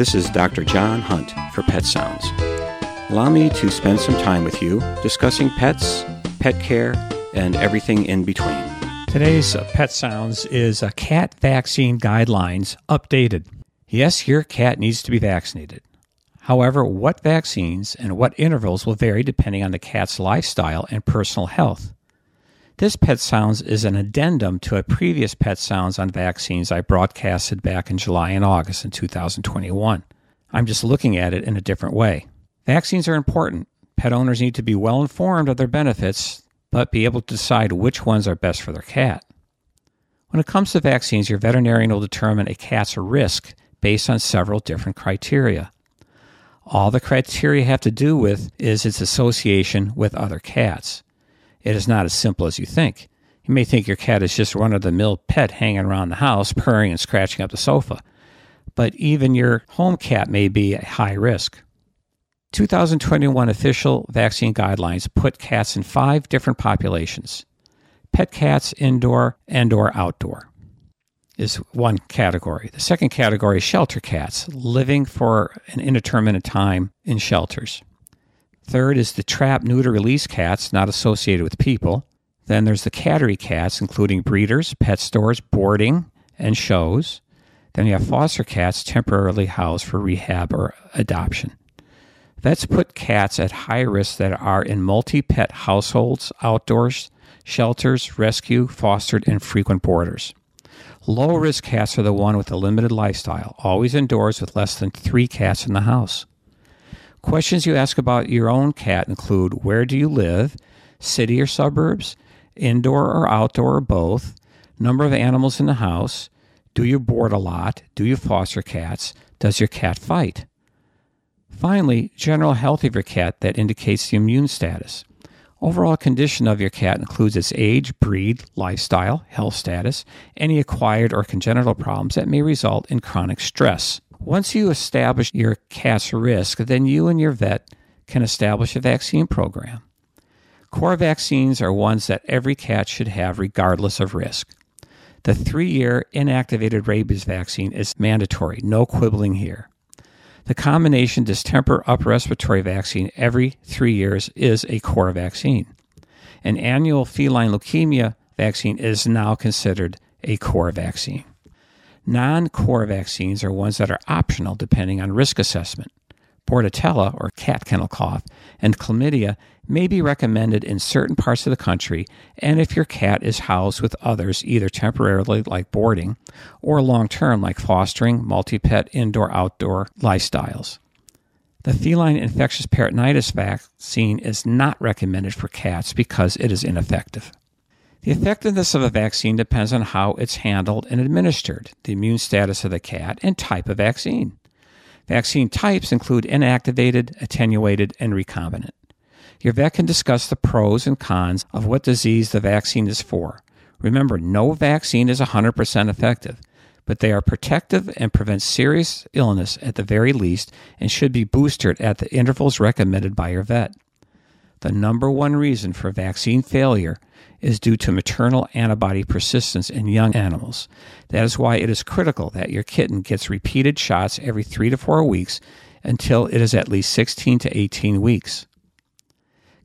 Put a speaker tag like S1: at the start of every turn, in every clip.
S1: This is Dr. John Hunt for Pet Sounds. Allow me to spend some time with you discussing pets, pet care, and everything in between.
S2: Today's Pet Sounds is a cat vaccine guidelines updated. Yes, your cat needs to be vaccinated. However, what vaccines and what intervals will vary depending on the cat's lifestyle and personal health. This Pet Sounds is an addendum to a previous Pet Sounds on vaccines I broadcasted back in July and August in 2021. I'm just looking at it in a different way. Vaccines are important. Pet owners need to be well informed of their benefits, but be able to decide which ones are best for their cat. When it comes to vaccines, your veterinarian will determine a cat's risk based on several different criteria. All the criteria have to do with is its association with other cats. It is not as simple as you think. You may think your cat is just run of the mill pet hanging around the house, purring and scratching up the sofa. But even your home cat may be at high risk. 2021 official vaccine guidelines put cats in five different populations pet cats, indoor, and or outdoor is one category. The second category is shelter cats, living for an indeterminate time in shelters. Third is the trap neuter release cats not associated with people. Then there's the cattery cats, including breeders, pet stores, boarding, and shows. Then you have foster cats temporarily housed for rehab or adoption. Vets put cats at high risk that are in multi pet households, outdoors, shelters, rescue, fostered, and frequent boarders. Low risk cats are the one with a limited lifestyle, always indoors with less than three cats in the house. Questions you ask about your own cat include where do you live, city or suburbs, indoor or outdoor or both, number of animals in the house, do you board a lot, do you foster cats, does your cat fight? Finally, general health of your cat that indicates the immune status. Overall condition of your cat includes its age, breed, lifestyle, health status, any acquired or congenital problems that may result in chronic stress. Once you establish your cat's risk, then you and your vet can establish a vaccine program. Core vaccines are ones that every cat should have regardless of risk. The three year inactivated rabies vaccine is mandatory, no quibbling here. The combination distemper upper respiratory vaccine every three years is a core vaccine. An annual feline leukemia vaccine is now considered a core vaccine. Non core vaccines are ones that are optional depending on risk assessment. Bordetella, or cat kennel cough, and chlamydia may be recommended in certain parts of the country and if your cat is housed with others, either temporarily, like boarding, or long term, like fostering, multi pet, indoor outdoor lifestyles. The feline infectious peritonitis vaccine is not recommended for cats because it is ineffective. The effectiveness of a vaccine depends on how it's handled and administered, the immune status of the cat, and type of vaccine. Vaccine types include inactivated, attenuated, and recombinant. Your vet can discuss the pros and cons of what disease the vaccine is for. Remember, no vaccine is 100% effective, but they are protective and prevent serious illness at the very least and should be boosted at the intervals recommended by your vet. The number one reason for vaccine failure is due to maternal antibody persistence in young animals. That is why it is critical that your kitten gets repeated shots every three to four weeks until it is at least 16 to 18 weeks.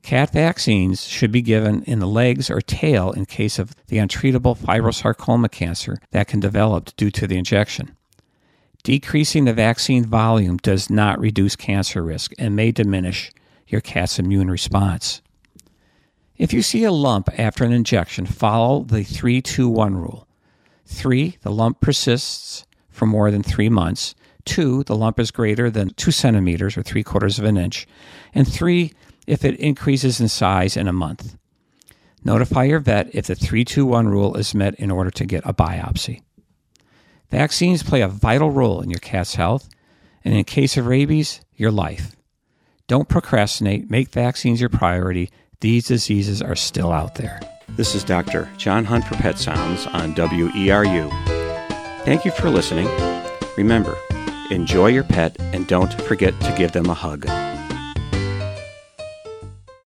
S2: Cat vaccines should be given in the legs or tail in case of the untreatable fibrosarcoma cancer that can develop due to the injection. Decreasing the vaccine volume does not reduce cancer risk and may diminish your cat's immune response. If you see a lump after an injection, follow the 3 2 1 rule. 3. The lump persists for more than three months. 2. The lump is greater than 2 centimeters or 3 quarters of an inch. And 3. If it increases in size in a month. Notify your vet if the 321 rule is met in order to get a biopsy. Vaccines play a vital role in your cat's health, and in case of rabies, your life. Don't procrastinate. Make vaccines your priority. These diseases are still out there.
S1: This is Dr. John Hunt for Pet Sounds on WERU. Thank you for listening. Remember, enjoy your pet and don't forget to give them a hug.